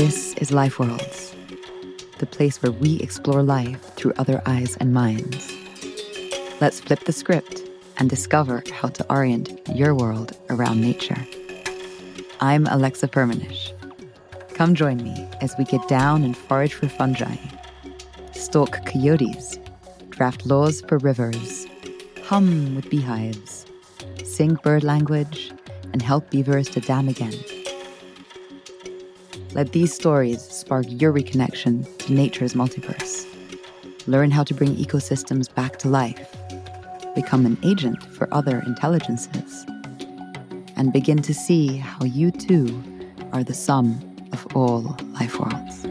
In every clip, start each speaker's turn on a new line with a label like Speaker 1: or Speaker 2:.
Speaker 1: This is Life Worlds, the place where we explore life through other eyes and minds. Let's flip the script and discover how to orient your world around nature. I'm Alexa Firmenich. Come join me as we get down and forage for fungi, stalk coyotes, draft laws for rivers, hum with beehives, sing bird language, and help beavers to dam again. Let these stories spark your reconnection to nature's multiverse. Learn how to bring ecosystems back to life, become an agent for other intelligences, and begin to see how you too are the sum of all life worlds.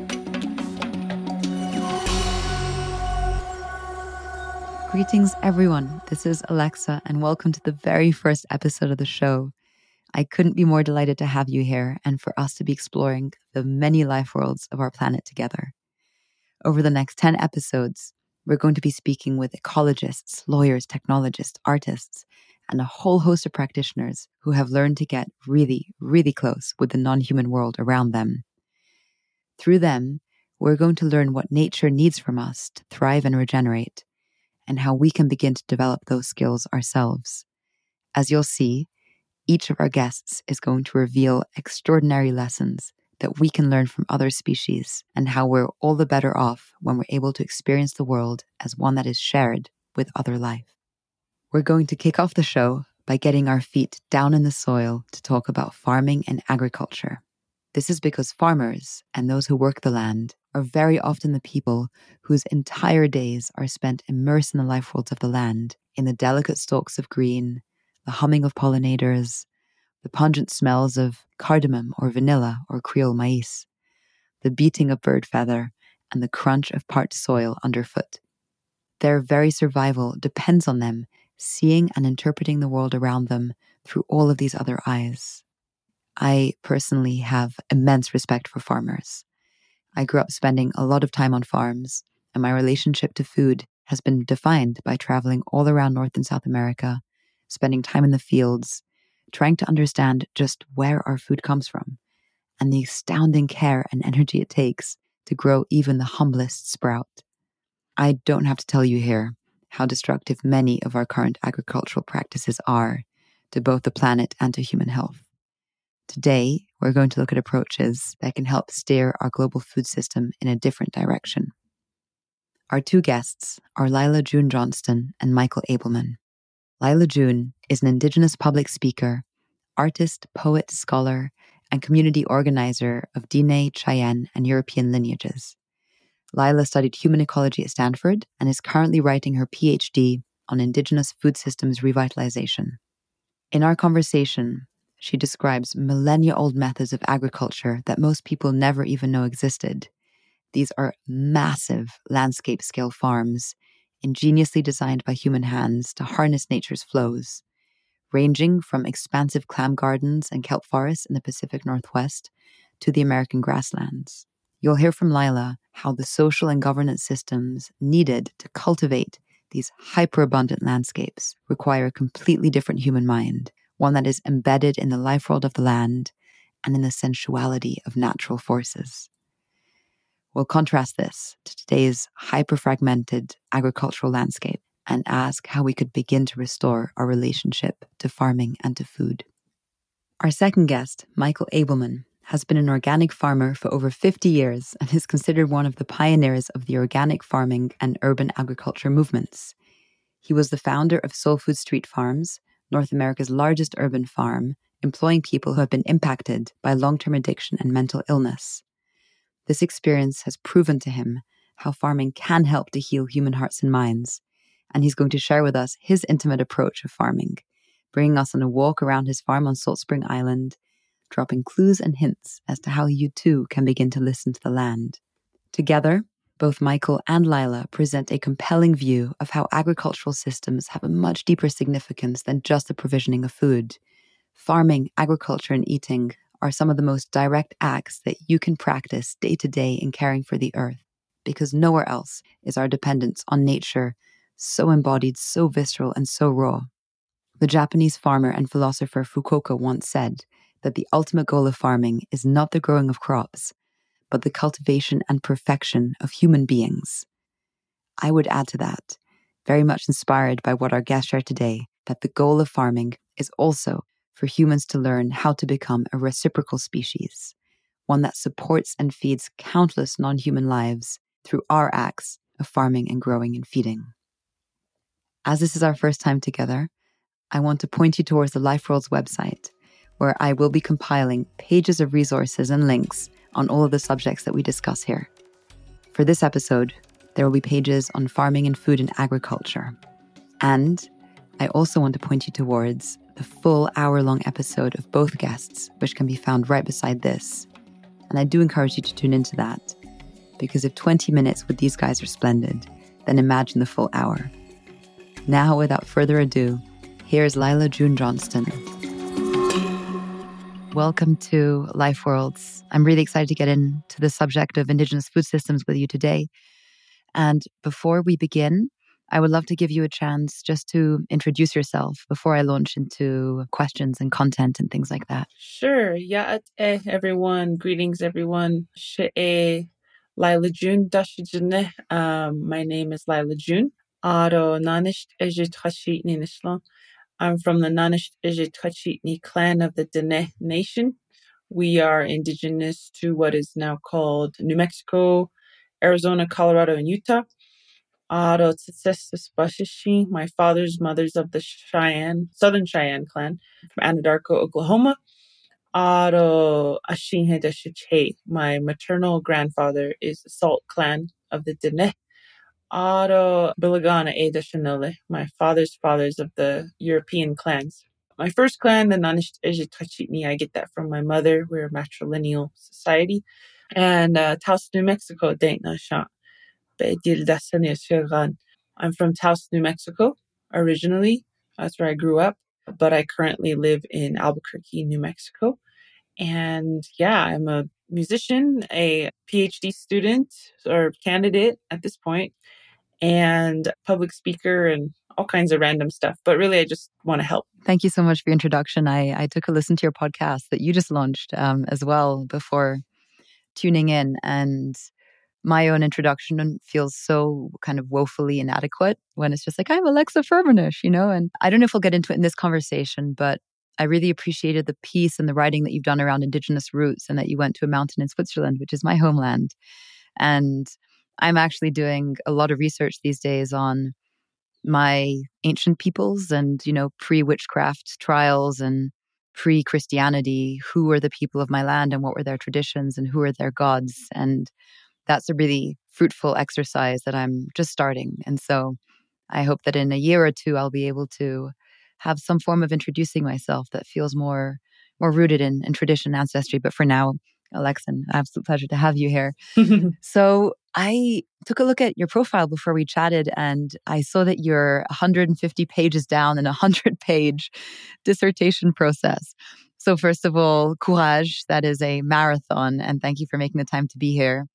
Speaker 1: Greetings, everyone. This is Alexa, and welcome to the very first episode of the show. I couldn't be more delighted to have you here and for us to be exploring the many life worlds of our planet together. Over the next 10 episodes, we're going to be speaking with ecologists, lawyers, technologists, artists, and a whole host of practitioners who have learned to get really, really close with the non human world around them. Through them, we're going to learn what nature needs from us to thrive and regenerate, and how we can begin to develop those skills ourselves. As you'll see, each of our guests is going to reveal extraordinary lessons that we can learn from other species and how we're all the better off when we're able to experience the world as one that is shared with other life. We're going to kick off the show by getting our feet down in the soil to talk about farming and agriculture. This is because farmers and those who work the land are very often the people whose entire days are spent immersed in the life worlds of the land, in the delicate stalks of green, the humming of pollinators, the pungent smells of cardamom or vanilla or Creole maize, the beating of bird feather, and the crunch of parched soil underfoot. Their very survival depends on them seeing and interpreting the world around them through all of these other eyes. I personally have immense respect for farmers. I grew up spending a lot of time on farms, and my relationship to food has been defined by traveling all around North and South America spending time in the fields, trying to understand just where our food comes from, and the astounding care and energy it takes to grow even the humblest sprout. I don't have to tell you here how destructive many of our current agricultural practices are to both the planet and to human health. Today, we're going to look at approaches that can help steer our global food system in a different direction. Our two guests are Lyla June Johnston and Michael Ableman. Lyla June is an Indigenous public speaker, artist, poet, scholar, and community organizer of Diné, Cheyenne, and European lineages. Lyla studied human ecology at Stanford and is currently writing her PhD on Indigenous food systems revitalization. In our conversation, she describes millennia old methods of agriculture that most people never even know existed. These are massive landscape scale farms ingeniously designed by human hands to harness nature's flows, ranging from expansive clam gardens and kelp forests in the Pacific Northwest to the American grasslands. You'll hear from Lyla how the social and governance systems needed to cultivate these hyperabundant landscapes require a completely different human mind, one that is embedded in the life world of the land and in the sensuality of natural forces. We'll contrast this to today's hyper fragmented agricultural landscape and ask how we could begin to restore our relationship to farming and to food. Our second guest, Michael Ableman, has been an organic farmer for over 50 years and is considered one of the pioneers of the organic farming and urban agriculture movements. He was the founder of Sole Food Street Farms, North America's largest urban farm, employing people who have been impacted by long term addiction and mental illness. This experience has proven to him how farming can help to heal human hearts and minds, and he's going to share with us his intimate approach of farming, bringing us on a walk around his farm on Salt Spring Island, dropping clues and hints as to how you too can begin to listen to the land. Together, both Michael and Lyla present a compelling view of how agricultural systems have a much deeper significance than just the provisioning of food. Farming, agriculture, and eating are some of the most direct acts that you can practice day to day in caring for the earth, because nowhere else is our dependence on nature so embodied, so visceral, and so raw. The Japanese farmer and philosopher Fukuoka once said that the ultimate goal of farming is not the growing of crops, but the cultivation and perfection of human beings. I would add to that, very much inspired by what our guest shared today, that the goal of farming is also for humans to learn how to become a reciprocal species, one that supports and feeds countless non human lives through our acts of farming and growing and feeding. As this is our first time together, I want to point you towards the Life Worlds website, where I will be compiling pages of resources and links on all of the subjects that we discuss here. For this episode, there will be pages on farming and food and agriculture. And I also want to point you towards the full hour long episode of both guests, which can be found right beside this. And I do encourage you to tune into that, because if 20 minutes with these guys are splendid, then imagine the full hour. Now, without further ado, here's Lyla June Johnston. Welcome to Life Worlds. I'm really excited to get into the subject of Indigenous food systems with you today. And before we begin, I would love to give you a chance just to introduce yourself before I launch into questions and content and things like that.
Speaker 2: Sure. Yeah, eh, everyone. Greetings, everyone. She'e Lyla June Um, my name is Lyla June. Aro Nanisht Ejit I'm from the Nanisht Ejit clan of the Diné Nation. We are indigenous to what is now called New Mexico, Arizona, Colorado, and Utah. Aro Bashishi, my father's mothers of the Cheyenne, Southern Cheyenne clan from Anadarko, Oklahoma. Aro Ashinhe my maternal grandfather is the Salt clan of the Diné Aro Bilagana Edashanole, my father's fathers of the European clans. My first clan, the Nanisht Ejitachitni, I get that from my mother. We're a matrilineal society. And uh, Taos, New Mexico, I'm from Taos, New Mexico, originally. That's where I grew up. But I currently live in Albuquerque, New Mexico. And yeah, I'm a musician, a PhD student or candidate at this point, and public speaker and all kinds of random stuff. But really, I just want to help.
Speaker 1: Thank you so much for your introduction. I, I took a listen to your podcast that you just launched um, as well before tuning in. And my own introduction feels so kind of woefully inadequate when it's just like, I'm Alexa Firmenich, you know? And I don't know if we'll get into it in this conversation, but I really appreciated the piece and the writing that you've done around Indigenous roots and that you went to a mountain in Switzerland, which is my homeland. And I'm actually doing a lot of research these days on my ancient peoples and, you know, pre witchcraft trials and pre Christianity. Who were the people of my land and what were their traditions and who are their gods? And that's a really fruitful exercise that I'm just starting. And so I hope that in a year or two, I'll be able to have some form of introducing myself that feels more more rooted in, in tradition and ancestry. But for now, Alexan, absolute pleasure to have you here. so I took a look at your profile before we chatted and I saw that you're 150 pages down in a 100 page dissertation process. So, first of all, courage. That is a marathon. And thank you for making the time to be here.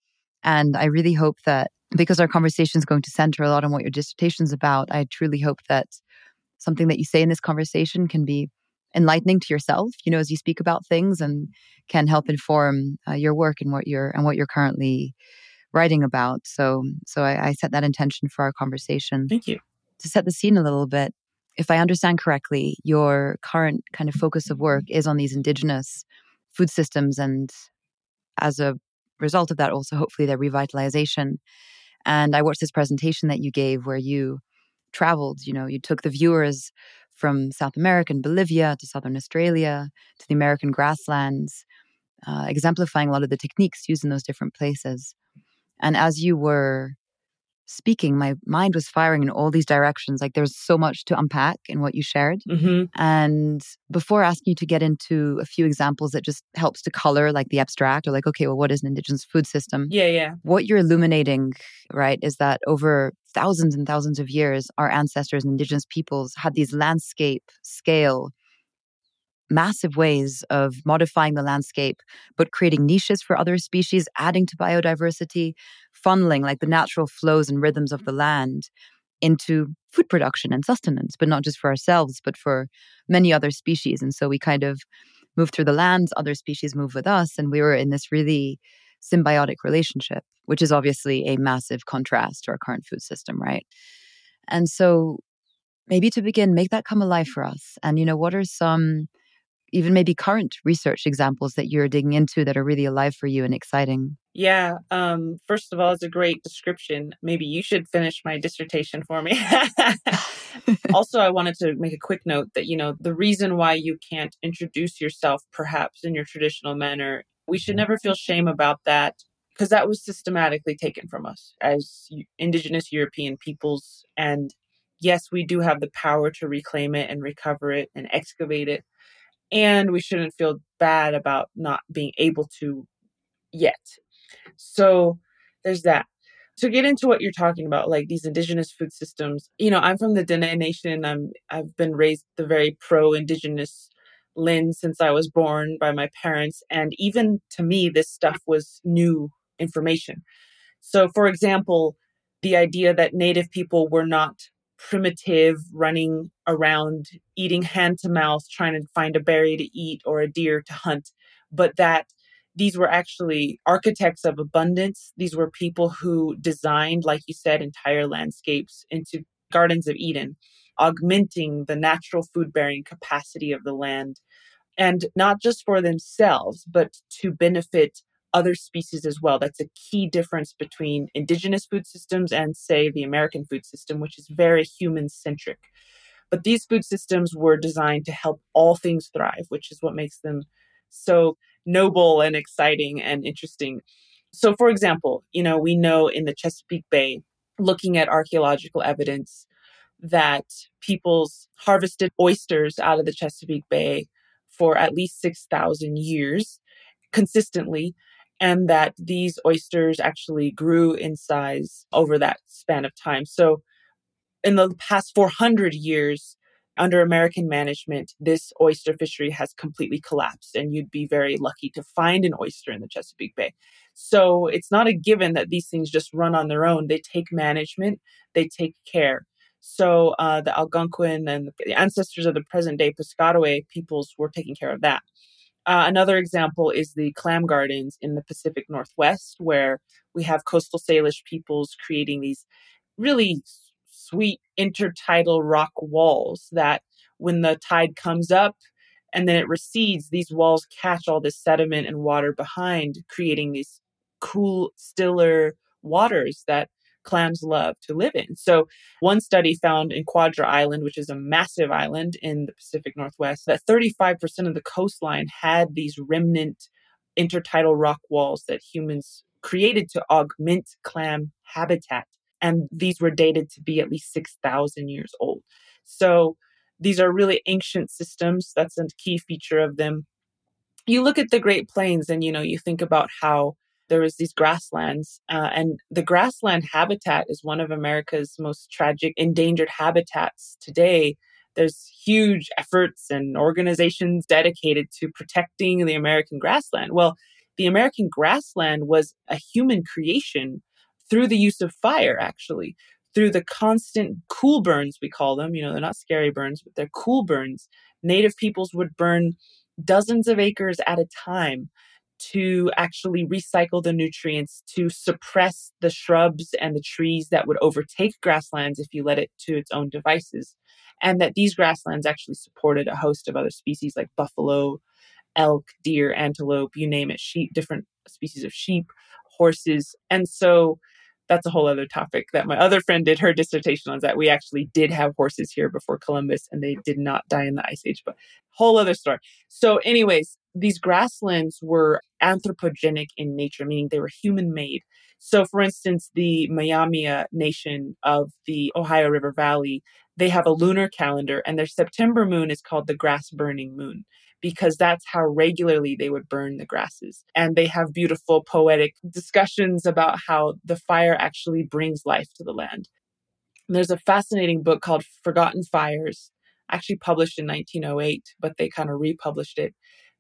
Speaker 1: And I really hope that because our conversation is going to center a lot on what your dissertation is about, I truly hope that something that you say in this conversation can be enlightening to yourself, you know, as you speak about things and can help inform uh, your work and what you're and what you're currently writing about. So, so I, I set that intention for our conversation.
Speaker 2: Thank you.
Speaker 1: To set the scene a little bit, if I understand correctly, your current kind of focus of work is on these indigenous food systems, and as a result of that, also hopefully their revitalization. And I watched this presentation that you gave where you traveled. You know, you took the viewers from South America and Bolivia to Southern Australia to the American grasslands, uh, exemplifying a lot of the techniques used in those different places. And as you were speaking, my mind was firing in all these directions. Like there's so much to unpack in what you shared.
Speaker 2: Mm-hmm.
Speaker 1: And before asking you to get into a few examples that just helps to color like the abstract or like, okay, well, what is an indigenous food system?
Speaker 2: Yeah, yeah.
Speaker 1: What you're illuminating, right, is that over thousands and thousands of years, our ancestors and indigenous peoples had these landscape scale massive ways of modifying the landscape, but creating niches for other species, adding to biodiversity, funneling like the natural flows and rhythms of the mm-hmm. land into food production and sustenance, but not just for ourselves, but for many other species. And so we kind of move through the lands, other species move with us. And we were in this really symbiotic relationship, which is obviously a massive contrast to our current food system, right? And so maybe to begin, make that come alive for us. And, you know, what are some even maybe current research examples that you're digging into that are really alive for you and exciting?
Speaker 2: Yeah. Um, first of all, it's a great description. Maybe you should finish my dissertation for me. also, I wanted to make a quick note that, you know, the reason why you can't introduce yourself perhaps in your traditional manner, we should never feel shame about that because that was systematically taken from us as indigenous European peoples. And yes, we do have the power to reclaim it and recover it and excavate it and we shouldn't feel bad about not being able to yet. So there's that. To get into what you're talking about, like these indigenous food systems, you know, I'm from the Diné Nation. I'm I've been raised the very pro-indigenous lens since I was born by my parents, and even to me, this stuff was new information. So, for example, the idea that Native people were not primitive running around eating hand to mouth trying to find a berry to eat or a deer to hunt but that these were actually architects of abundance. These were people who designed like you said entire landscapes into gardens of eden augmenting the natural food bearing capacity of the land. And not just for themselves but to benefit other species as well. That's a key difference between indigenous food systems and, say, the American food system, which is very human centric. But these food systems were designed to help all things thrive, which is what makes them so noble and exciting and interesting. So, for example, you know, we know in the Chesapeake Bay, looking at archaeological evidence, that people's harvested oysters out of the Chesapeake Bay for at least 6,000 years consistently and that these oysters actually grew in size over that span of time. So, in the past 400 years, under American management, this oyster fishery has completely collapsed, and you'd be very lucky to find an oyster in the Chesapeake Bay. So, it's not a given that these things just run on their own. They take management, they take care. So, uh, the Algonquin and the ancestors of the present day Piscataway peoples were taking care of that. Uh, another example is the clam gardens in the Pacific Northwest, where we have coastal Salish peoples creating these really sweet intertidal rock walls that when the tide comes up and then it recedes, these walls catch all this sediment and water behind, creating these cool, stiller waters that clams love to live in. So, one study found in Quadra Island, which is a massive island in the Pacific Northwest, that 35% of the coastline had these remnant intertidal rock walls that humans created to augment clam habitat. And these were dated to be at least 6,000 years old. So, these are really ancient systems. That's a key feature of them. You look at the Great Plains and you know you think about how there was these grasslands uh, and the grassland habitat is one of america's most tragic endangered habitats today. There's huge efforts and organizations dedicated to protecting the american grassland. Well the american grassland was a human creation through the use of fire actually through the constant cool burns we call them. You know they're not scary burns but they're cool burns. Native peoples would burn dozens of acres at a time to actually recycle the nutrients to suppress the shrubs and the trees that would overtake grasslands if you let it to its own devices. And that these grasslands actually supported a host of other species like buffalo, elk, deer, antelope, you name it, sheep, different species of sheep, horses. And so that's a whole other topic that my other friend did her dissertation on that we actually did have horses here before Columbus and they did not die in the ice age but whole other story so anyways these grasslands were anthropogenic in nature meaning they were human made so for instance the Myaamia uh, nation of the Ohio River Valley they have a lunar calendar and their September moon is called the grass burning moon because that's how regularly they would burn the grasses. And they have beautiful poetic discussions about how the fire actually brings life to the land. And there's a fascinating book called Forgotten Fires, actually published in 1908, but they kind of republished it,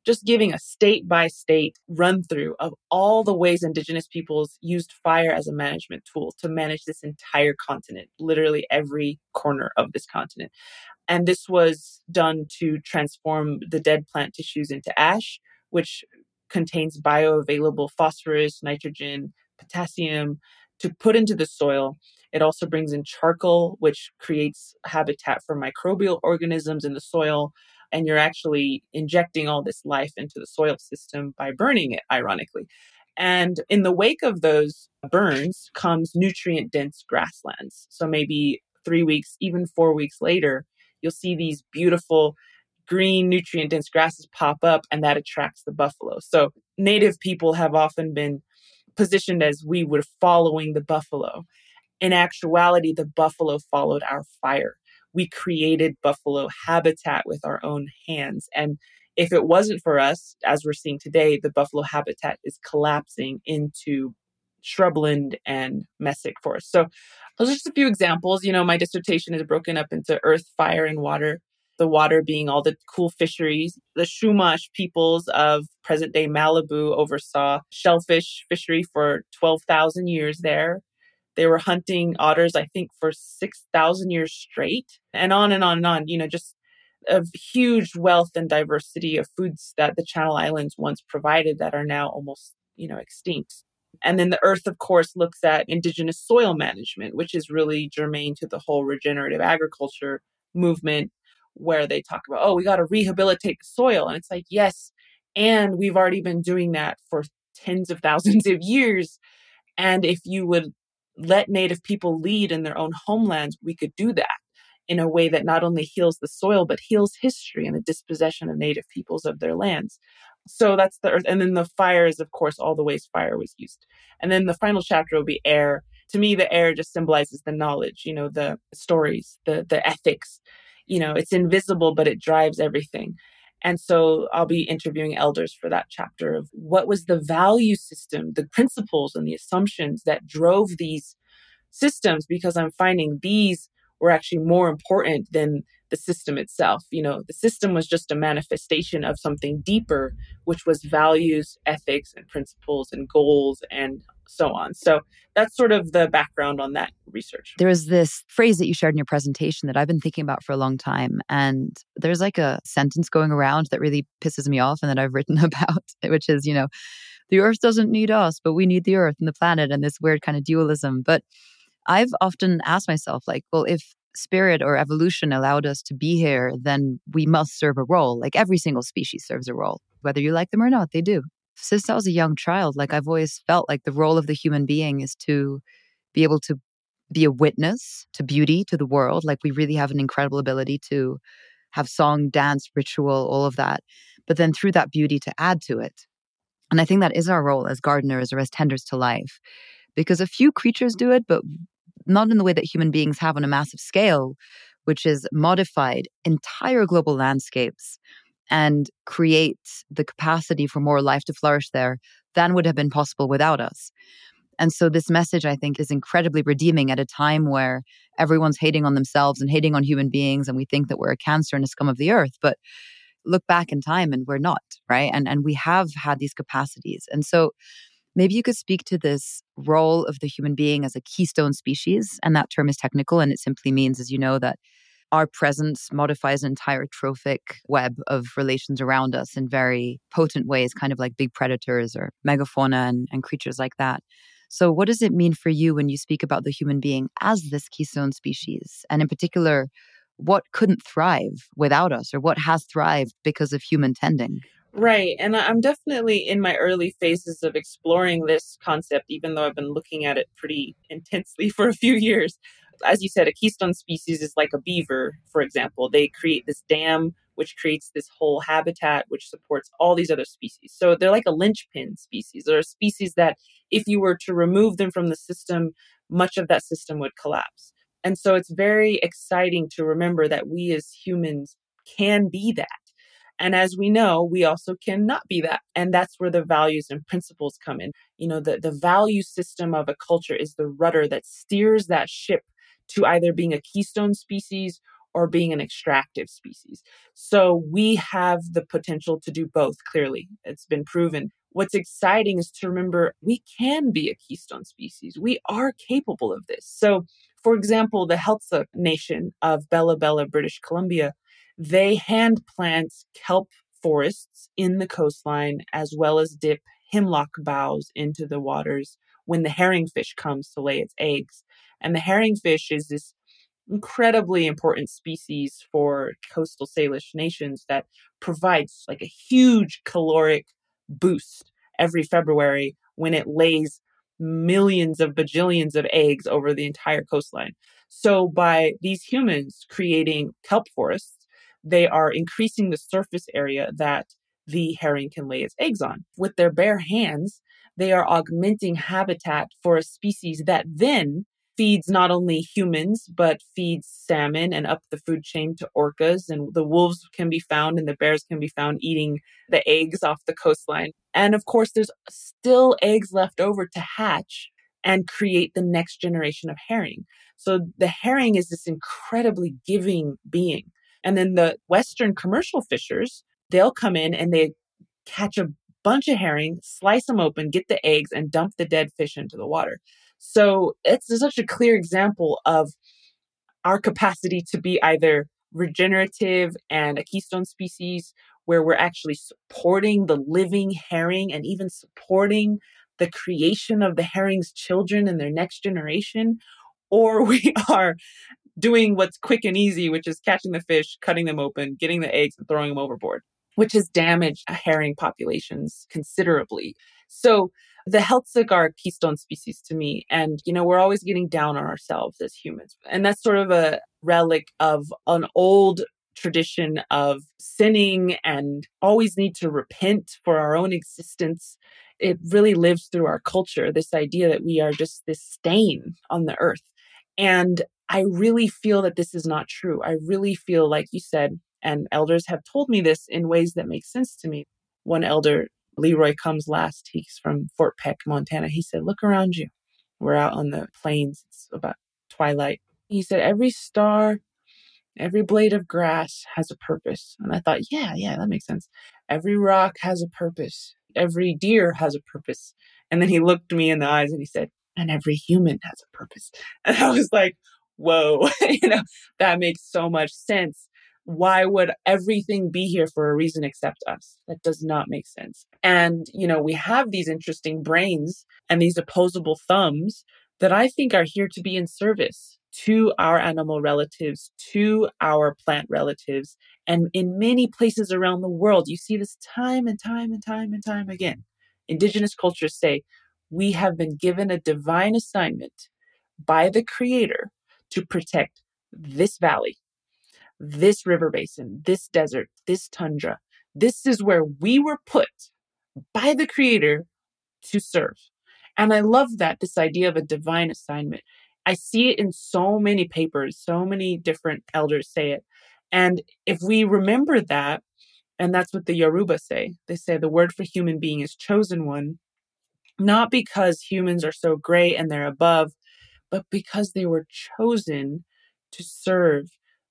Speaker 2: just giving a state by state run through of all the ways indigenous peoples used fire as a management tool to manage this entire continent, literally every corner of this continent. And this was done to transform the dead plant tissues into ash, which contains bioavailable phosphorus, nitrogen, potassium to put into the soil. It also brings in charcoal, which creates habitat for microbial organisms in the soil. And you're actually injecting all this life into the soil system by burning it, ironically. And in the wake of those burns comes nutrient dense grasslands. So maybe three weeks, even four weeks later, you'll see these beautiful green nutrient dense grasses pop up and that attracts the buffalo. So native people have often been positioned as we were following the buffalo. In actuality, the buffalo followed our fire. We created buffalo habitat with our own hands. And if it wasn't for us, as we're seeing today, the buffalo habitat is collapsing into shrubland and mesic forest. So those are just a few examples. You know, my dissertation is broken up into earth, fire, and water. The water being all the cool fisheries. The Chumash peoples of present day Malibu oversaw shellfish fishery for 12,000 years there. They were hunting otters, I think, for 6,000 years straight, and on and on and on. You know, just of huge wealth and diversity of foods that the Channel Islands once provided that are now almost, you know, extinct. And then the earth, of course, looks at indigenous soil management, which is really germane to the whole regenerative agriculture movement, where they talk about, oh, we got to rehabilitate the soil. And it's like, yes. And we've already been doing that for tens of thousands of years. And if you would let Native people lead in their own homelands, we could do that in a way that not only heals the soil, but heals history and the dispossession of native peoples of their lands. So that's the earth. And then the fire is, of course, all the ways fire was used. And then the final chapter will be air. To me, the air just symbolizes the knowledge, you know, the stories, the the ethics. You know, it's invisible, but it drives everything. And so I'll be interviewing elders for that chapter of what was the value system, the principles and the assumptions that drove these systems, because I'm finding these were actually more important than the system itself. You know, the system was just a manifestation of something deeper, which was values, ethics, and principles and goals and so on. So that's sort of the background on that research.
Speaker 1: There's this phrase that you shared in your presentation that I've been thinking about for a long time. And there's like a sentence going around that really pisses me off and that I've written about, which is, you know, the earth doesn't need us, but we need the earth and the planet and this weird kind of dualism. But I've often asked myself, like, well, if spirit or evolution allowed us to be here, then we must serve a role. Like every single species serves a role, whether you like them or not, they do. Since I was a young child, like I've always felt like the role of the human being is to be able to be a witness to beauty, to the world. Like we really have an incredible ability to have song, dance, ritual, all of that. But then through that beauty to add to it. And I think that is our role as gardeners or as tenders to life because a few creatures do it, but not in the way that human beings have on a massive scale, which is modified entire global landscapes and create the capacity for more life to flourish there than would have been possible without us. And so, this message, I think, is incredibly redeeming at a time where everyone's hating on themselves and hating on human beings, and we think that we're a cancer and a scum of the earth. But look back in time and we're not, right? And, and we have had these capacities. And so, Maybe you could speak to this role of the human being as a keystone species. And that term is technical, and it simply means, as you know, that our presence modifies an entire trophic web of relations around us in very potent ways, kind of like big predators or megafauna and, and creatures like that. So, what does it mean for you when you speak about the human being as this keystone species? And in particular, what couldn't thrive without us or what has thrived because of human tending?
Speaker 2: Right. And I'm definitely in my early phases of exploring this concept, even though I've been looking at it pretty intensely for a few years. As you said, a keystone species is like a beaver, for example. They create this dam, which creates this whole habitat, which supports all these other species. So they're like a linchpin species. They're a species that, if you were to remove them from the system, much of that system would collapse. And so it's very exciting to remember that we as humans can be that and as we know, we also cannot be that. And that's where the values and principles come in. You know, the, the value system of a culture is the rudder that steers that ship to either being a keystone species or being an extractive species. So we have the potential to do both, clearly. It's been proven. What's exciting is to remember we can be a keystone species. We are capable of this. So, for example, the Heiltsuk Nation of Bella Bella, British Columbia, they hand plant kelp forests in the coastline as well as dip hemlock boughs into the waters when the herringfish comes to lay its eggs. And the herringfish is this incredibly important species for coastal Salish nations that provides like a huge caloric boost every February when it lays millions of bajillions of eggs over the entire coastline. So by these humans creating kelp forests, they are increasing the surface area that the herring can lay its eggs on. With their bare hands, they are augmenting habitat for a species that then feeds not only humans, but feeds salmon and up the food chain to orcas. And the wolves can be found and the bears can be found eating the eggs off the coastline. And of course, there's still eggs left over to hatch and create the next generation of herring. So the herring is this incredibly giving being. And then the Western commercial fishers, they'll come in and they catch a bunch of herring, slice them open, get the eggs, and dump the dead fish into the water. So it's such a clear example of our capacity to be either regenerative and a keystone species where we're actually supporting the living herring and even supporting the creation of the herring's children and their next generation, or we are doing what's quick and easy, which is catching the fish, cutting them open, getting the eggs, and throwing them overboard, which has damaged herring populations considerably. So the Heiltsuk are keystone species to me. And, you know, we're always getting down on ourselves as humans. And that's sort of a relic of an old tradition of sinning and always need to repent for our own existence. It really lives through our culture, this idea that we are just this stain on the earth. And I really feel that this is not true. I really feel, like you said, and elders have told me this in ways that make sense to me. One elder Leroy comes last. He's from Fort Peck, Montana. He said, Look around you. We're out on the plains. It's about twilight. He said, Every star, every blade of grass has a purpose. And I thought, Yeah, yeah, that makes sense. Every rock has a purpose. Every deer has a purpose. And then he looked me in the eyes and he said, And every human has a purpose. And I was like, Whoa, you know, that makes so much sense why would everything be here for a reason except us? That does not make sense. And, you know, we have these interesting brains and these opposable thumbs that I think are here to be in service to our animal relatives, to our plant relatives. And in many places around the world, you see this time and time and time and time again. Indigenous cultures say, we have been given a divine assignment by the creator to protect this valley, this river basin, this desert, this tundra. This is where we were put by the creator to serve. And I love that, this idea of a divine assignment. I see it in so many papers, so many different elders say it. And if we remember that, and that's what the Yoruba say, they say the word for human being is chosen one, not because humans are so great and they're above, but because they were chosen to serve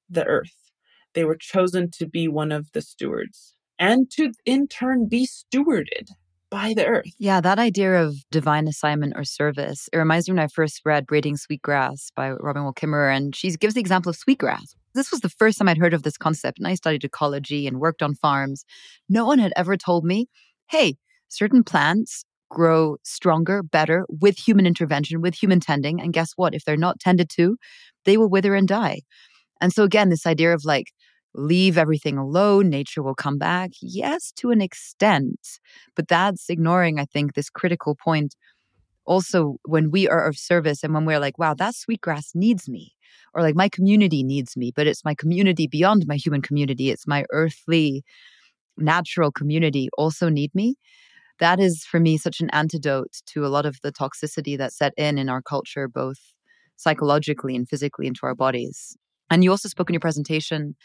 Speaker 2: the earth. They were chosen to be one of the stewards and to in turn be stewarded by the earth.
Speaker 1: Yeah, that idea of divine assignment or service, it reminds me when I first read Braiding Sweetgrass by Robin Wall Kimmerer, and she gives the example of sweetgrass. This was the first time I'd heard of this concept, and I studied ecology and worked on farms. No one had ever told me, hey, certain plants grow stronger, better with human intervention, with human tending. And guess what? If they're not tended to, they will wither and die. And so, again, this idea of like, leave everything alone, nature will come back. Yes, to an extent. But that's ignoring, I think, this critical point. Also, when we are of service and when we're like, wow, that sweetgrass needs me, or like my community needs me, but it's my community beyond my human community, it's my earthly, natural community also need me. That is for me such an antidote to a lot of the toxicity that set in in our culture, both psychologically and physically into our bodies. And you also spoke in your presentation,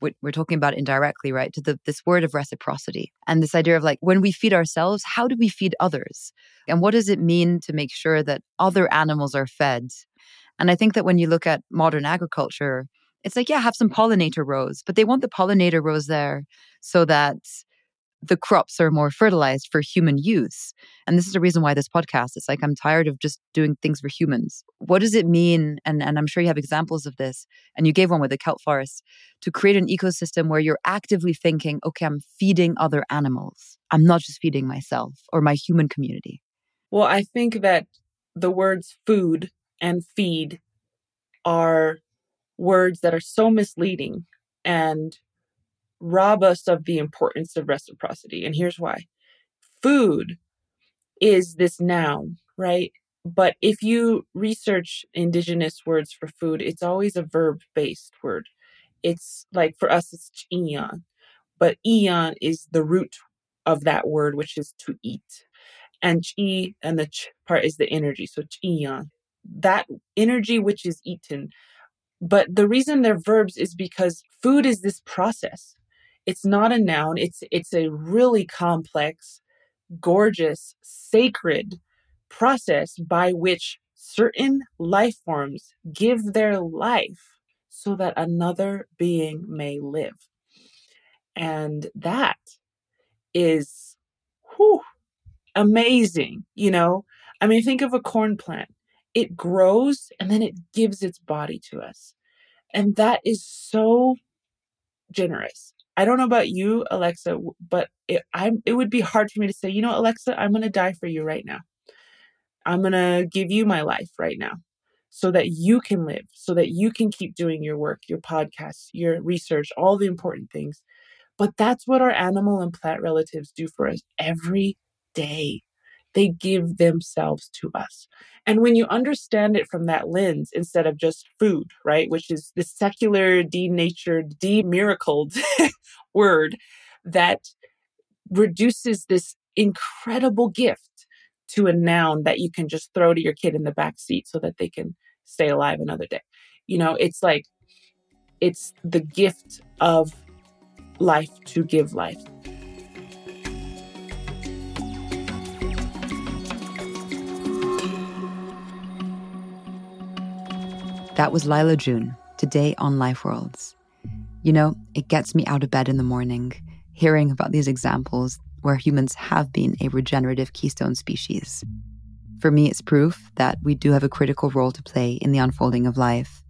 Speaker 1: we're talking about indirectly, right? To the, this word of reciprocity and this idea of like when we feed ourselves, how do we feed others? And what does it mean to make sure that other animals are fed? And I think that when you look at modern agriculture, it's like, yeah, have some pollinator rows, but they want the pollinator rows there so that the crops are more fertilized for human use. And this is the reason why this podcast is like, I'm tired of just doing things for humans. What does it mean? And, and I'm sure you have examples of this, and you gave one with the kelp forest to create an ecosystem where you're actively thinking, okay, I'm feeding other animals. I'm not just feeding myself or my human community.
Speaker 2: Well, I think that the words food and feed are words that are so misleading and rob us of the importance of reciprocity. And here's why food is this noun, right? But if you research indigenous words for food, it's always a verb based word. It's like for us, it's eon, but eon is the root of that word, which is to eat. And chi and the ch part is the energy. So eon, that energy which is eaten. But the reason they're verbs is because food is this process it's not a noun it's it's a really complex gorgeous sacred process by which certain life forms give their life so that another being may live. And that is whew, amazing you know? I mean think of a corn plant. It grows and then it gives its body to us. And that is so generous I don't know about you, Alexa, but it, I it would be hard for me to say, you know, Alexa, I'm going to die for you right now. I'm going to give you my life right now so that you can live, so that you can keep doing your work, your podcasts, your research, all the important things. But that's what our animal and plant relatives do for us every day. They give themselves to us. And when you understand it from that lens instead of just food, right, which is the secular, denatured, demiracled word that reduces this incredible gift to a noun that you can just throw to your kid in the back seat so that they can stay alive another day. You know, it's like it's the gift of life to give life.
Speaker 1: That was Lyla June, today on Life Worlds. You know, it gets me out of bed in the morning, hearing about these examples where humans have been a regenerative keystone species. For me, it's proof that we do have a critical role to play in the unfolding of life,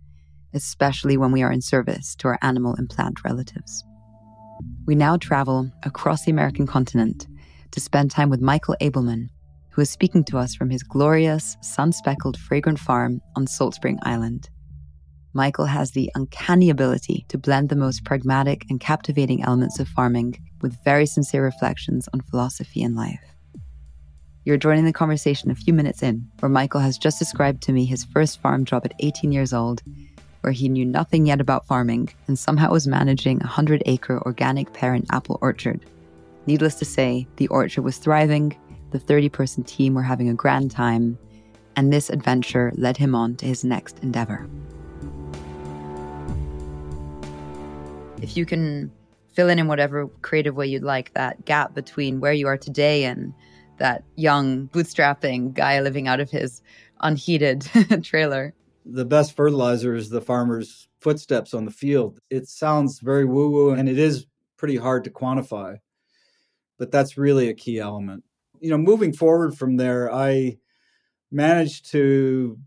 Speaker 1: especially when we are in service to our animal and plant relatives. We now travel across the American continent to spend time with Michael Ableman, who is speaking to us from his glorious, sun speckled, fragrant farm on Salt Spring Island. Michael has the uncanny ability to blend the most pragmatic and captivating elements of farming with very sincere reflections on philosophy and life. You're joining the conversation a few minutes in, where Michael has just described to me his first farm job at 18 years old, where he knew nothing yet about farming and somehow was managing a 100 acre organic pear and apple orchard. Needless to say, the orchard was thriving, the 30 person team were having a grand time, and this adventure led him on to his next endeavor. If you can fill in in whatever creative way you'd like that gap between where you are today and that young bootstrapping guy living out of his unheated trailer.
Speaker 3: The best fertilizer is the farmer's footsteps on the field. It sounds very woo woo and it is pretty hard to quantify, but that's really a key element. You know, moving forward from there, I managed to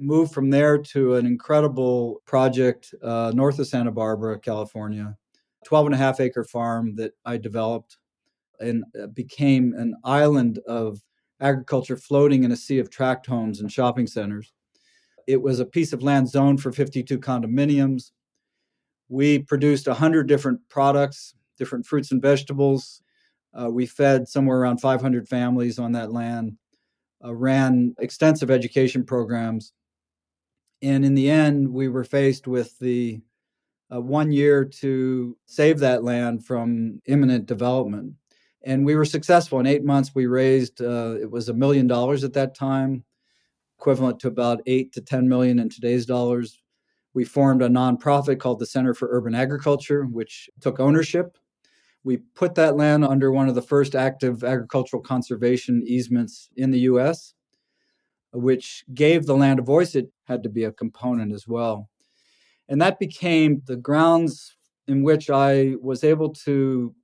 Speaker 3: moved from there to an incredible project uh, north of Santa Barbara, California, 12 and a half acre farm that I developed and uh, became an island of agriculture floating in a sea of tract homes and shopping centers. It was a piece of land zoned for 52 condominiums. We produced 100 different products, different fruits and vegetables. Uh, we fed somewhere around 500 families on that land, uh, ran extensive education programs, and in the end, we were faced with the uh, one year to save that land from imminent development. And we were successful. In eight months, we raised, uh, it was a million dollars at that time, equivalent to about eight to 10 million in today's dollars. We formed a nonprofit called the Center for Urban Agriculture, which took ownership. We put that land under one of the first active agricultural conservation easements in the US which gave the land a voice, it had to be a component as well. And that became the grounds in which I was able to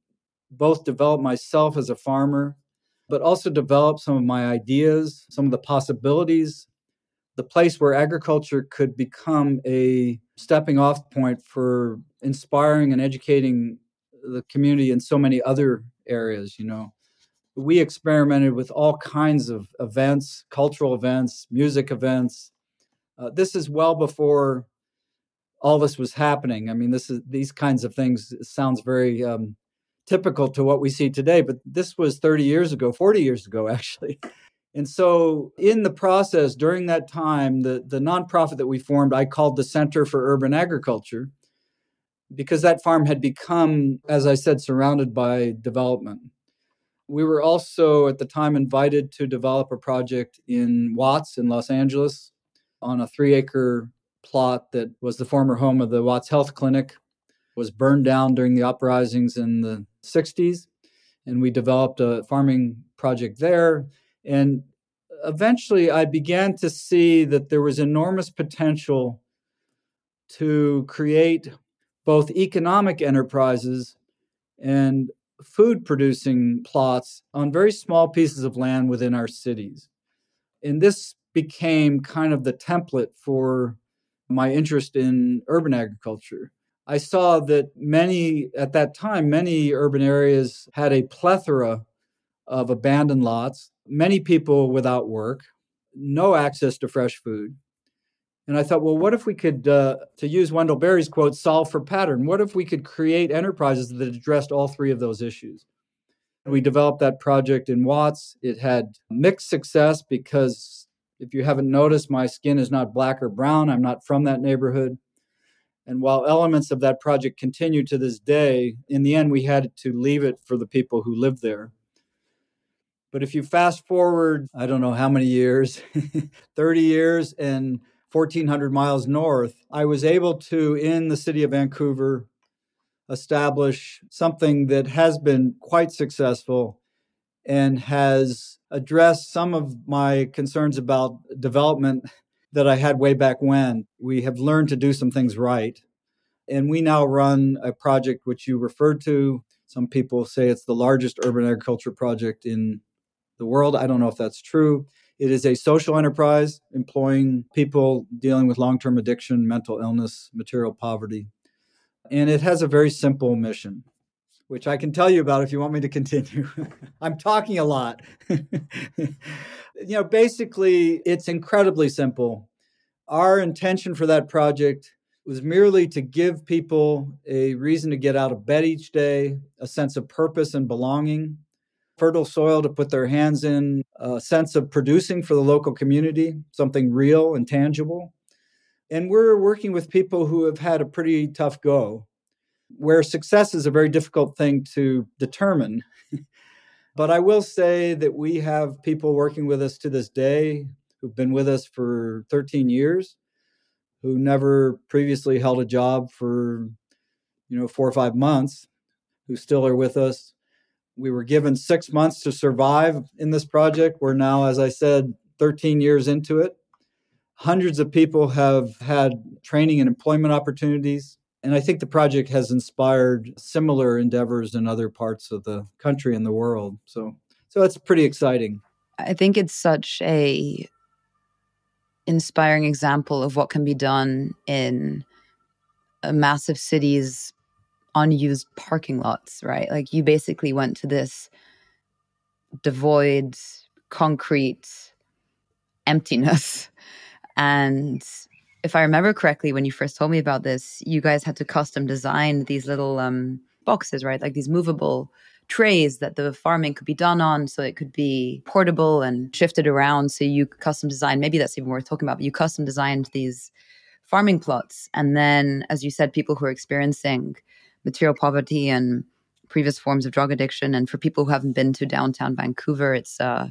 Speaker 3: both develop myself as a farmer, but also develop some of my ideas, some of the possibilities, the place where agriculture could become a stepping off point for inspiring and educating the community in so many other areas, you know. We experimented with all kinds of events, cultural events, music events. Uh, this is well before all this was happening. I mean, this is these kinds of things sounds very um, typical to what we see today, but this was 30 years ago, 40 years ago, actually. And so, in the process, during that time, the, the nonprofit that we formed, I called the Center for Urban Agriculture because that farm had become, as I said, surrounded by development. We were also at the time invited to develop a project in Watts in Los Angeles on a three acre plot that was the former home of the Watts Health Clinic, was burned down during the uprisings in the 60s. And we developed a farming project there. And eventually I began to see that there was enormous potential to create both economic enterprises and food producing plots on very small pieces of land within our cities. And this became kind of the template for my interest in urban agriculture. I saw that many, at that time, many urban areas had a plethora of abandoned lots, many people without work, no access to fresh food. And I thought, well, what if we could, uh, to use Wendell Berry's quote, solve for pattern? What if we could create enterprises that addressed all three of those issues? We developed that project in Watts. It had mixed success because if you haven't noticed, my skin is not black or brown. I'm not from that neighborhood. And while elements of that project continue to this day, in the end, we had to leave it for the people who lived there. But if you fast forward, I don't know how many years, 30 years and 1,400 miles north, I was able to, in the city of Vancouver, establish something that has been quite successful and has addressed some of my concerns about development that I had way back when. We have learned to do some things right. And we now run a project which you referred to. Some people say it's the largest urban agriculture project in the world. I don't know if that's true. It is a social enterprise employing people dealing with long term addiction, mental illness, material poverty. And it has a very simple mission, which I can tell you about if you want me to continue. I'm talking a lot. you know, basically, it's incredibly simple. Our intention for that project was merely to give people a reason to get out of bed each day, a sense of purpose and belonging, fertile soil to put their hands in, a sense of producing for the local community, something real and tangible. And we're working with people who have had a pretty tough go, where success is a very difficult thing to determine. but I will say that we have people working with us to this day who've been with us for 13 years, who never previously held a job for, you know, four or five months, who still are with us we were given six months to survive in this project. We're now, as I said, 13 years into it. Hundreds of people have had training and employment opportunities. And I think the project has inspired similar endeavors in other parts of the country and the world. So, so it's pretty exciting.
Speaker 1: I think it's such a inspiring example of what can be done in massive cities unused parking lots, right? Like you basically went to this devoid, concrete emptiness. And if I remember correctly, when you first told me about this, you guys had to custom design these little um, boxes, right? Like these movable trays that the farming could be done on so it could be portable and shifted around. So you custom designed, maybe that's even worth talking about, but you custom designed these farming plots. And then, as you said, people who are experiencing material poverty and previous forms of drug addiction. And for people who haven't been to downtown Vancouver, it's uh,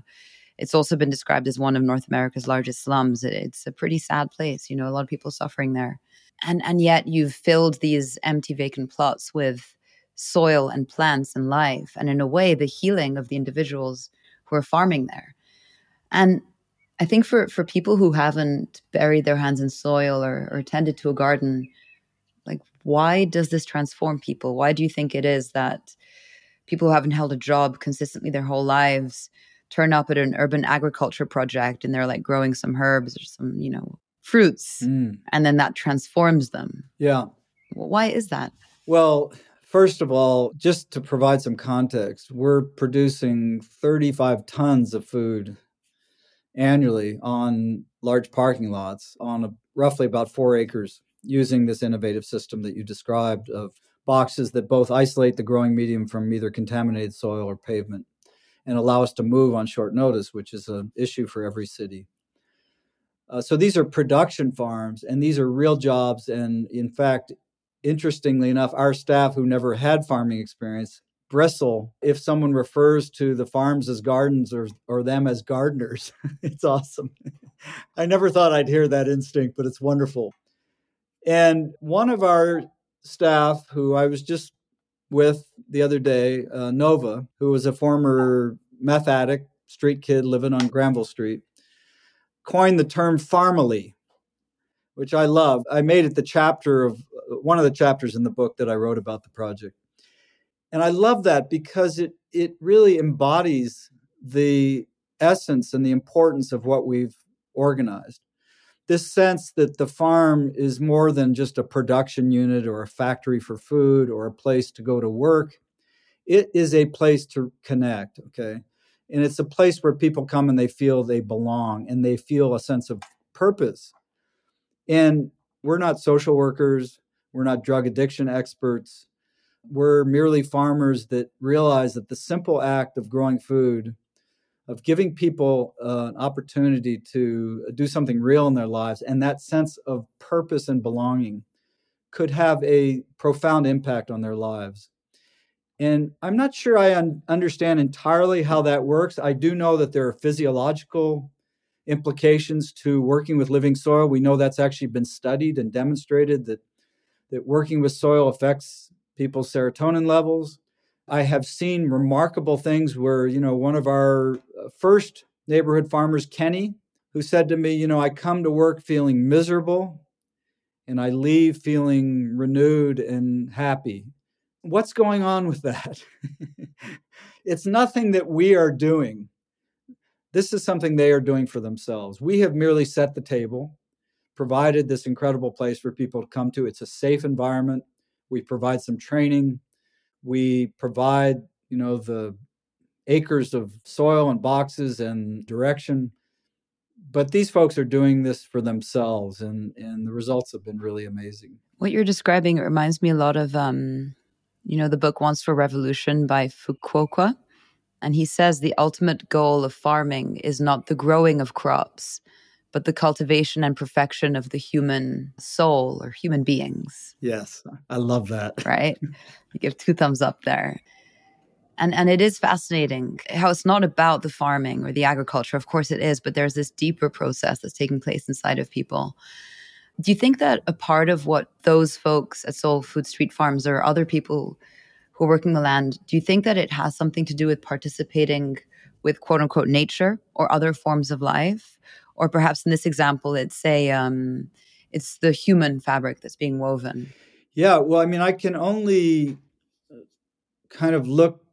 Speaker 1: it's also been described as one of North America's largest slums. It's a pretty sad place. You know, a lot of people suffering there, and and yet you've filled these empty, vacant plots with soil and plants and life, and in a way, the healing of the individuals who are farming there. And I think for for people who haven't buried their hands in soil or, or tended to a garden why does this transform people? Why do you think it is that people who haven't held a job consistently their whole lives turn up at an urban agriculture project and they're like growing some herbs or some, you know, fruits.
Speaker 3: Mm.
Speaker 1: And then that transforms them.
Speaker 3: Yeah.
Speaker 1: Why is that?
Speaker 3: Well, first of all, just to provide some context, we're producing 35 tons of food annually on large parking lots on a, roughly about four acres using this innovative system that you described of boxes that both isolate the growing medium from either contaminated soil or pavement and allow us to move on short notice, which is an issue for every city. Uh, so these are production farms, and these are real jobs. And in fact, interestingly enough, our staff who never had farming experience bristle if someone refers to the farms as gardens or, or them as gardeners. it's awesome. I never thought I'd hear that instinct, but it's wonderful. And one of our staff, who I was just with the other day, uh, Nova, who was a former meth addict, street kid living on Granville Street, coined the term farmily, which I love. I made it the chapter of one of the chapters in the book that I wrote about the project. And I love that because it it really embodies the essence and the importance of what we've organized. This sense that the farm is more than just a production unit or a factory for food or a place to go to work. It is a place to connect, okay? And it's a place where people come and they feel they belong and they feel a sense of purpose. And we're not social workers, we're not drug addiction experts. We're merely farmers that realize that the simple act of growing food, of giving people uh, an opportunity to do something real in their lives, and that sense of purpose and belonging could have a profound impact on their lives. And I'm not sure I un- understand entirely how that works. I do know that there are physiological implications to working with living soil. We know that's actually been studied and demonstrated that that working with soil affects people's serotonin levels. I have seen remarkable things where, you know, one of our Uh, first neighborhood farmers, Kenny, who said to me, you know, I come to work feeling miserable and I leave feeling renewed and happy. What's going on with that? it's nothing that we are doing. This is something they are doing for themselves. We have merely set the table provided this incredible place for people to come to. It's a safe environment. We provide some training. We provide, you know, the acres of soil and boxes and direction. But these folks are doing this for themselves, and, and the results have been really amazing.
Speaker 1: What you're describing reminds me a lot of, um, you know, the book One-Straw Revolution by Fukuoka. And he says the ultimate goal of farming is not the growing of crops, but the cultivation and perfection of the human soul or human beings.
Speaker 3: Yes, I love that.
Speaker 1: Right? you give two thumbs up there. And and it is fascinating how it's not about the farming or the agriculture. Of course it is, but there's this deeper process that's taking place inside of people. Do you think that a part of what those folks at Sole Food Street Farms or other people who are working the land, do you think that it has something to do with participating with quote unquote nature or other forms of life? or perhaps in this example it's a um, it's the human fabric that's being woven
Speaker 3: yeah well i mean i can only uh, kind of look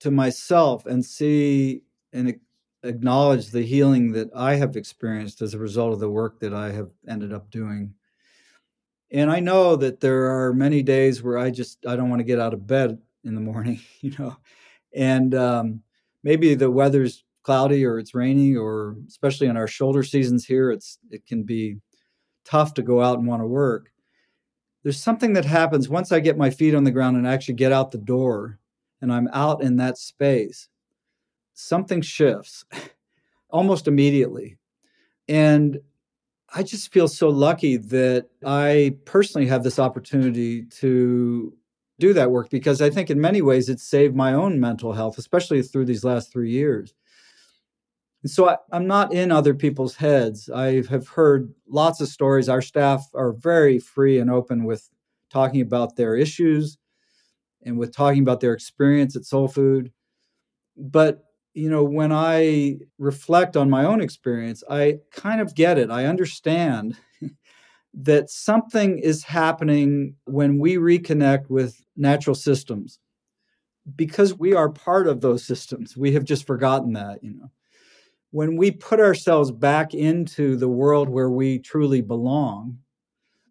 Speaker 3: to myself and see and acknowledge the healing that i have experienced as a result of the work that i have ended up doing. And i know that there are many days where i just i don't want to get out of bed in the morning you know? And um, maybe the weather's cloudy or it's rainy or especially in our shoulder seasons here it's it can be tough to go out and want to work. There's something that happens once i get my feet on the ground and actually get out the door and i'm out in that space something shifts almost immediately and i just feel so lucky that i personally have this opportunity to do that work because i think in many ways it's saved my own mental health especially through these last three years and so I, am not in other people's heads. I have heard lots of stories. Our staff are very free and open with talking about their issues and with talking about their experience at Sole Food. But, you know, when I reflect on my own experience, I kind of get it. I understand that something is happening when we reconnect with natural systems because we are part of those systems. We have just forgotten that, you know. When we put ourselves back into the world where we truly belong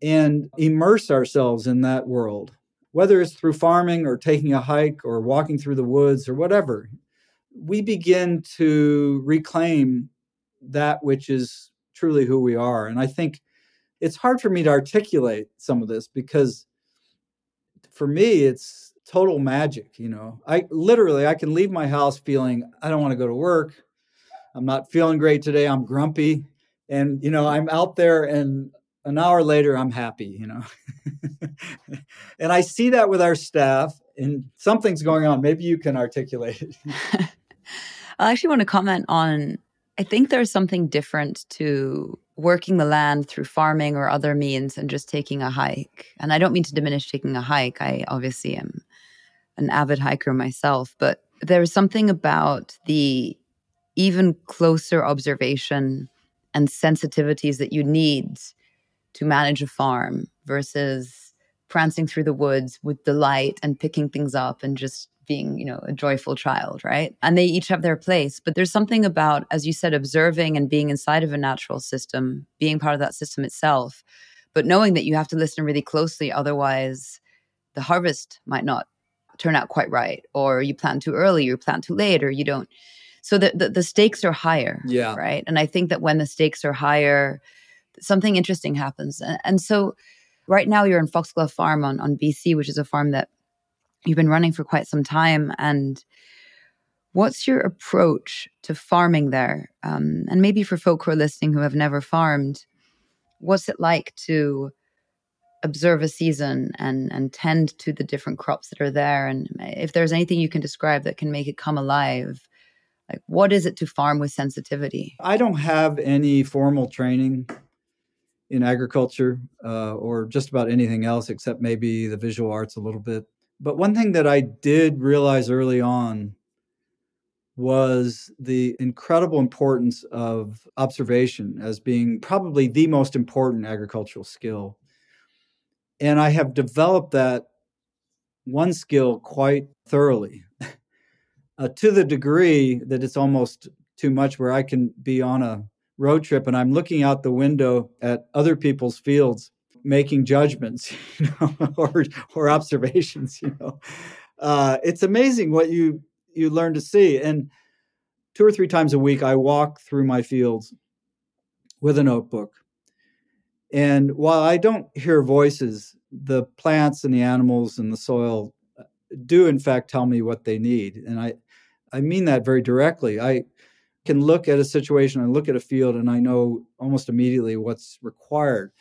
Speaker 3: and immerse ourselves in that world, whether it's through farming or taking a hike or walking through the woods or whatever, we begin to reclaim that which is truly who we are. And I think it's hard for me to articulate some of this because for me, it's total magic. You know, I literally I can leave my house feeling I don't want to go to work. I'm not feeling great today. I'm grumpy, and you know I'm out there, and an hour later I'm happy. You know, and I see that with our staff, and something's going on. Maybe you can articulate it.
Speaker 1: I actually want to comment on. I think there's something different to working the land through farming or other means and just taking a hike. And I don't mean to diminish taking a hike. I obviously am an avid hiker myself, but there's something about the even closer observation and sensitivities that you need to manage a farm versus prancing through the woods with delight and picking things up and just being, you know, a joyful child, right? And they each have their place. But there's something about, as you said, observing and being inside of a natural system, being part of that system itself, but knowing that you have to listen really closely. Otherwise, the harvest might not turn out quite right, or you plant too early, or you plant too late, or you don't. So the, the, the stakes are higher.
Speaker 3: Yeah.
Speaker 1: Right. And I think that when the stakes are higher, something interesting happens. And, and so right now you're in Foxglove Farm on, on BC, which is a farm that you've been running for quite some time. And what's your approach to farming there? Um, and maybe for folk who are listening who have never farmed what's it like to observe a season and and tend to the different crops that are there? And if there's anything you can describe that can make it come alive like what is it to farm with sensitivity?
Speaker 3: I don't have any formal training in agriculture uh, or just about anything else except maybe the visual arts a little bit but one thing that I did realize early on was the incredible importance of observation as being probably the most important agricultural skill. And I have developed that one skill quite thoroughly uh, to the degree that it's almost too much, where I can be on a road trip and I'm looking out the window at other people's fields making judgments, you know, or or observations. You know, uh, it's amazing what you you learn to see. And two or three times a week, I walk through my fields with a notebook. And while I don't hear voices, the plants and the animals and the soil uh, do in fact tell me what they need. And I I mean that very directly. I can look at a situation and look at a field and I know almost immediately what's required.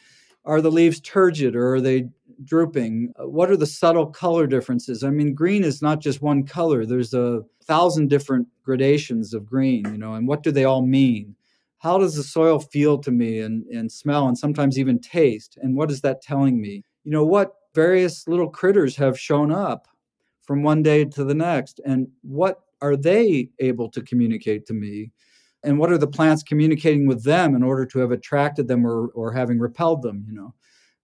Speaker 3: Are the leaves turgid or are they drooping? What are the subtle color differences? I mean, green is not just one color. There's a thousand different gradations of green, you know, and what do they all mean? How does the soil feel to me and, and smell and sometimes even taste? And what is that telling me? You know, what various little critters have shown up from one day to the next and what are they able to communicate to me? and what are the plants communicating with them in order to have attracted them or, or having repelled them you know?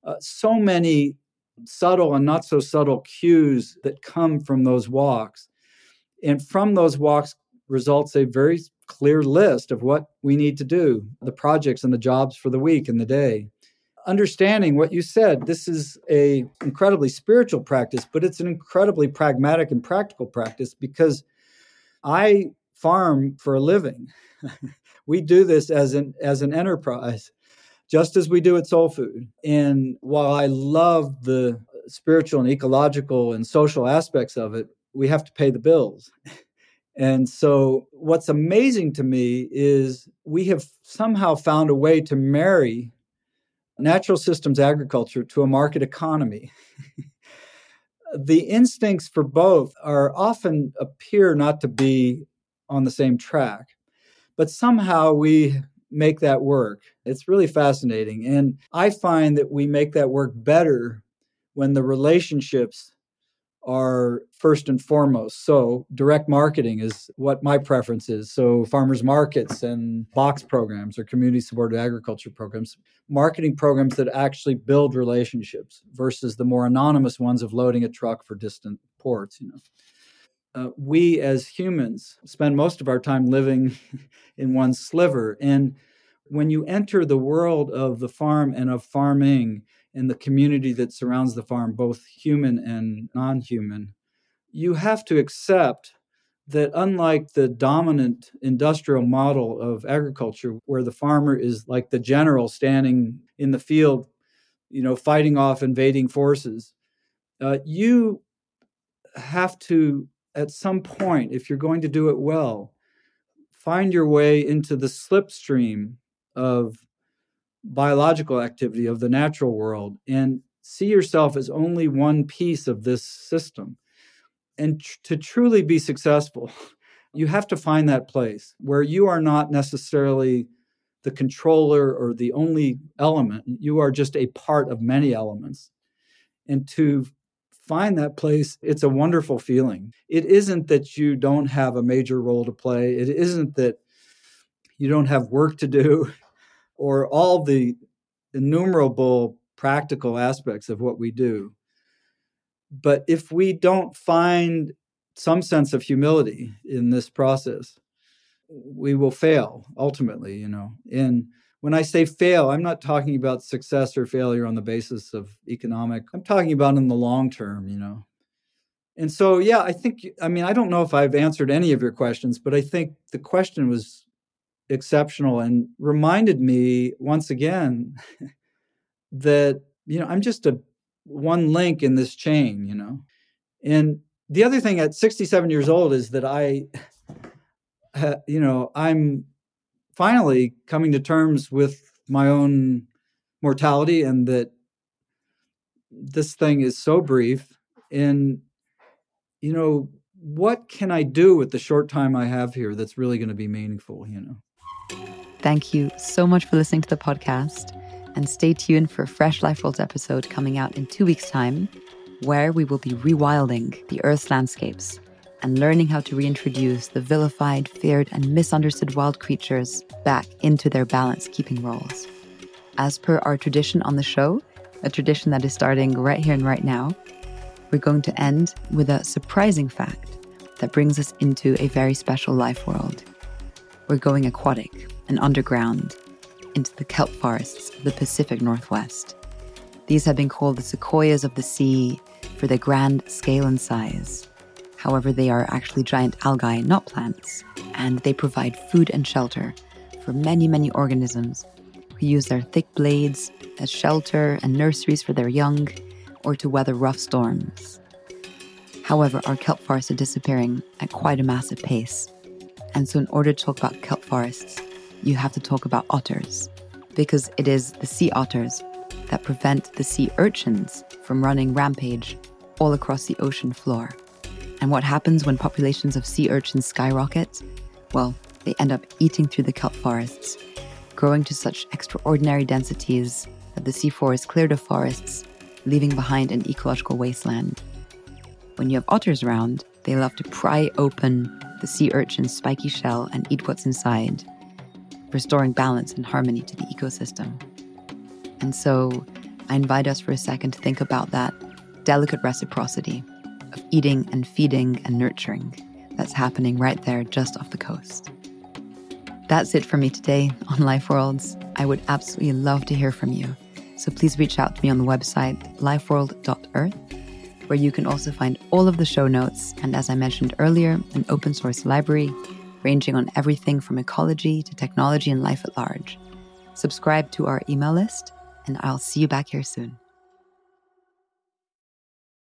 Speaker 3: Uh, so many subtle and not so subtle cues that come from those walks. And from those walks results a very clear list of what we need to do the projects and the jobs for the week and the day. Understanding what you said this is a incredibly spiritual practice but it's an incredibly pragmatic and practical practice because i farm for a living we do this as an as an enterprise, just as we do at Sole Food. And while I love the spiritual and ecological and social aspects of it, we have to pay the bills. And so, what's amazing to me is we have somehow found a way to marry natural systems agriculture to a market economy. the instincts for both are often appear not to be on the same track but somehow we make that work. It's really fascinating. And I find that we make that work better when the relationships are first and foremost. So, direct marketing is what my preference is. So, farmers markets and box programs or community supported agriculture programs, marketing programs that actually build relationships versus the more anonymous ones of loading a truck for distant ports, you know. uh, we as humans spend most of our time living in one sliver. And when you enter the world of the farm and of farming and the community that surrounds the farm, both human and non human, you have to accept that unlike the dominant industrial model of agriculture, where the farmer is like the general standing in the field, you know, fighting off invading forces, uh, you have to, at some point, if you're going to do it well, find your way into the slipstream of biological activity of the natural world and see yourself as only one piece of this system. And tr- to truly be successful, you have to find that place where you are not necessarily the controller or the only element. You are just a part of many elements. And to find that place, it's a wonderful feeling. It isn't that you don't have a major role to play, it isn't that you don't have work to do or all the innumerable practical aspects of what we do. But if we don't find some sense of humility in this process, we will fail ultimately, you know. And when I say fail, I'm not talking about success or failure on the basis of economic. I'm talking about in the long term, you know. And so, yeah, I think, I mean, I don't know if I've answered any of your questions, but I think the question was exceptional and reminded me once again that, you know, I'm just a one link in this chain, you know. And the other thing at 67 years old is that I, you know, I'm finally coming to terms with my own mortality and that this thing is so brief and you know what can i do with the short time i have here that's really going to be meaningful you know
Speaker 1: thank you so much for listening to the podcast and stay tuned for a fresh life worlds episode coming out in two weeks time where we will be rewilding the earth's landscapes and learning how to reintroduce the vilified, feared, and misunderstood wild creatures back into their balance keeping roles. As per our tradition on the show, a tradition that is starting right here and right now, we're going to end with a surprising fact that brings us into a very special life world. We're going aquatic and underground into the kelp forests of the Pacific Northwest. These have been called the sequoias of the sea for their grand scale and size However, they are actually giant algae, not plants, and they provide food and shelter for many, many organisms who use their thick blades as shelter and nurseries for their young or to weather rough storms. However, our kelp forests are disappearing at quite a massive pace. And so, in order to talk about kelp forests, you have to talk about otters, because it is the sea otters that prevent the sea urchins from running rampage all across the ocean floor. And what happens when populations of sea urchins skyrocket? Well, they end up eating through the kelp forests, growing to such extraordinary densities that the sea forest cleared of forests, leaving behind an ecological wasteland. When you have otters around, they love to pry open the sea urchin's spiky shell and eat what's inside, restoring balance and harmony to the ecosystem. And so I invite us for a second to think about that delicate reciprocity of eating and feeding and nurturing that's happening right there just off the coast. That's it for me today on Life Worlds. I would absolutely love to hear from you. So please reach out to me on the website lifeworld.earth, where you can also find all of the show notes and, as I mentioned earlier, an open source library ranging on everything from ecology to technology and life at large. Subscribe to our email list, and I'll see you back here soon.